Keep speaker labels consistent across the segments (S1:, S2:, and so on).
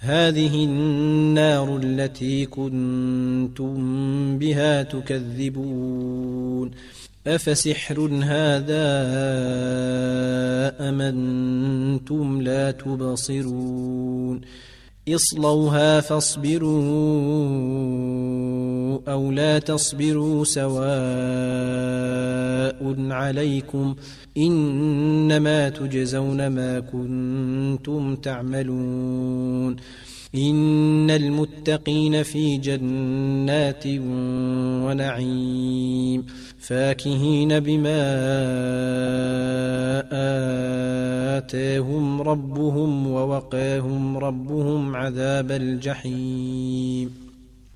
S1: هذه النار التي كنتم بها تكذبون. أفسحر هذا أمنتم لا تبصرون. اصلوها أو لا تصبروا سواء عليكم إنما تجزون ما كنتم تعملون إن المتقين في جنات ونعيم فاكهين بما آتاهم ربهم ووقاهم ربهم عذاب الجحيم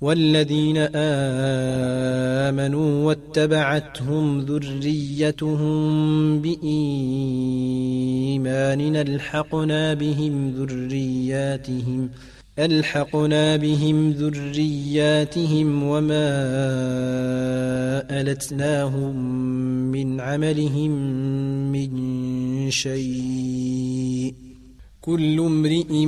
S1: والذين آمنوا واتبعتهم ذريتهم بإيمان ألحقنا بهم ذرياتهم ألحقنا بهم ذرياتهم وما ألتناهم من عملهم من شيء. كل امرئ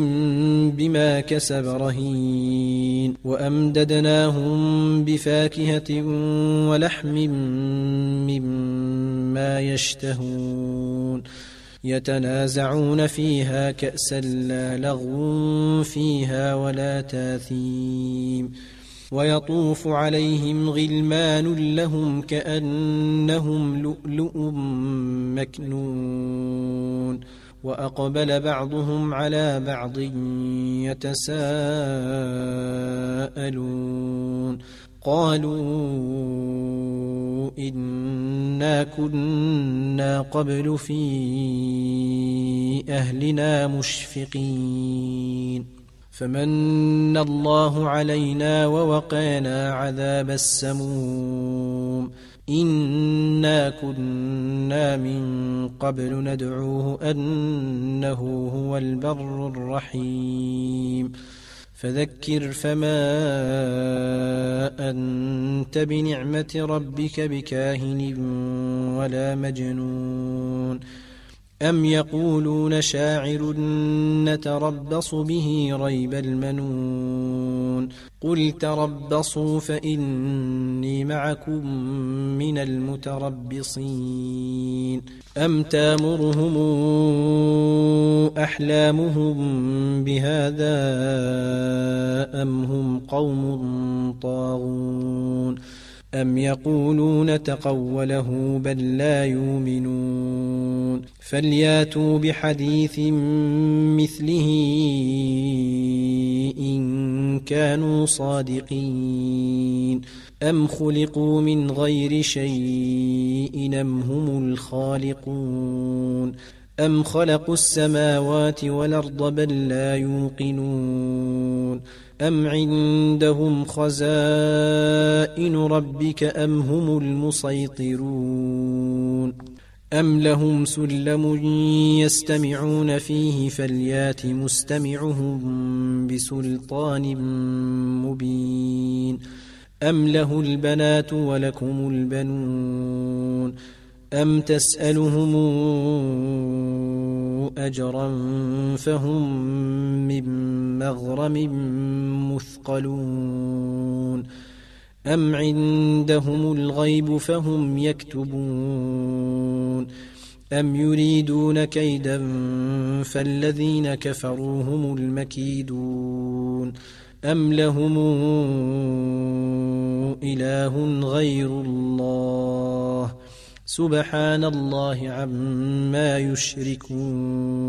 S1: بما كسب رهين وأمددناهم بفاكهة ولحم مما يشتهون يتنازعون فيها كأسا لا لغو فيها ولا تاثيم ويطوف عليهم غلمان لهم كأنهم لؤلؤ مكنون وأقبل بعضهم على بعض يتساءلون. قالوا إنا كنا قبل في أهلنا مشفقين. فمن الله علينا ووقانا عذاب السموم. إنا كنا من قبل ندعوه أنه هو البر الرحيم فذكر فما أنت بنعمة ربك بكاهن ولا مجنون أم يقولون شاعر نتربص به ريب المنون قل تربصوا فإني معكم من المتربصين. أم تامرهم أحلامهم بهذا أم هم قوم طاغون؟ أم يقولون تقوله بل لا يؤمنون فلياتوا بحديث مثله إن كانوا صادقين أم خلقوا من غير شيء أم هم الخالقون أم خلقوا السماوات والأرض بل لا يوقنون أم عندهم خزائن ربك أم هم المسيطرون أم لهم سلم يستمعون فيه فليات مستمعهم بسلطان مبين أم له البنات ولكم البنون أم تسألهم أجرا فهم من مغرم مثقلون أم عندهم الغيب فهم يكتبون أم يريدون كيدا فالذين كفروا هم المكيدون أم لهم إله غير الله سبحان الله عما يشركون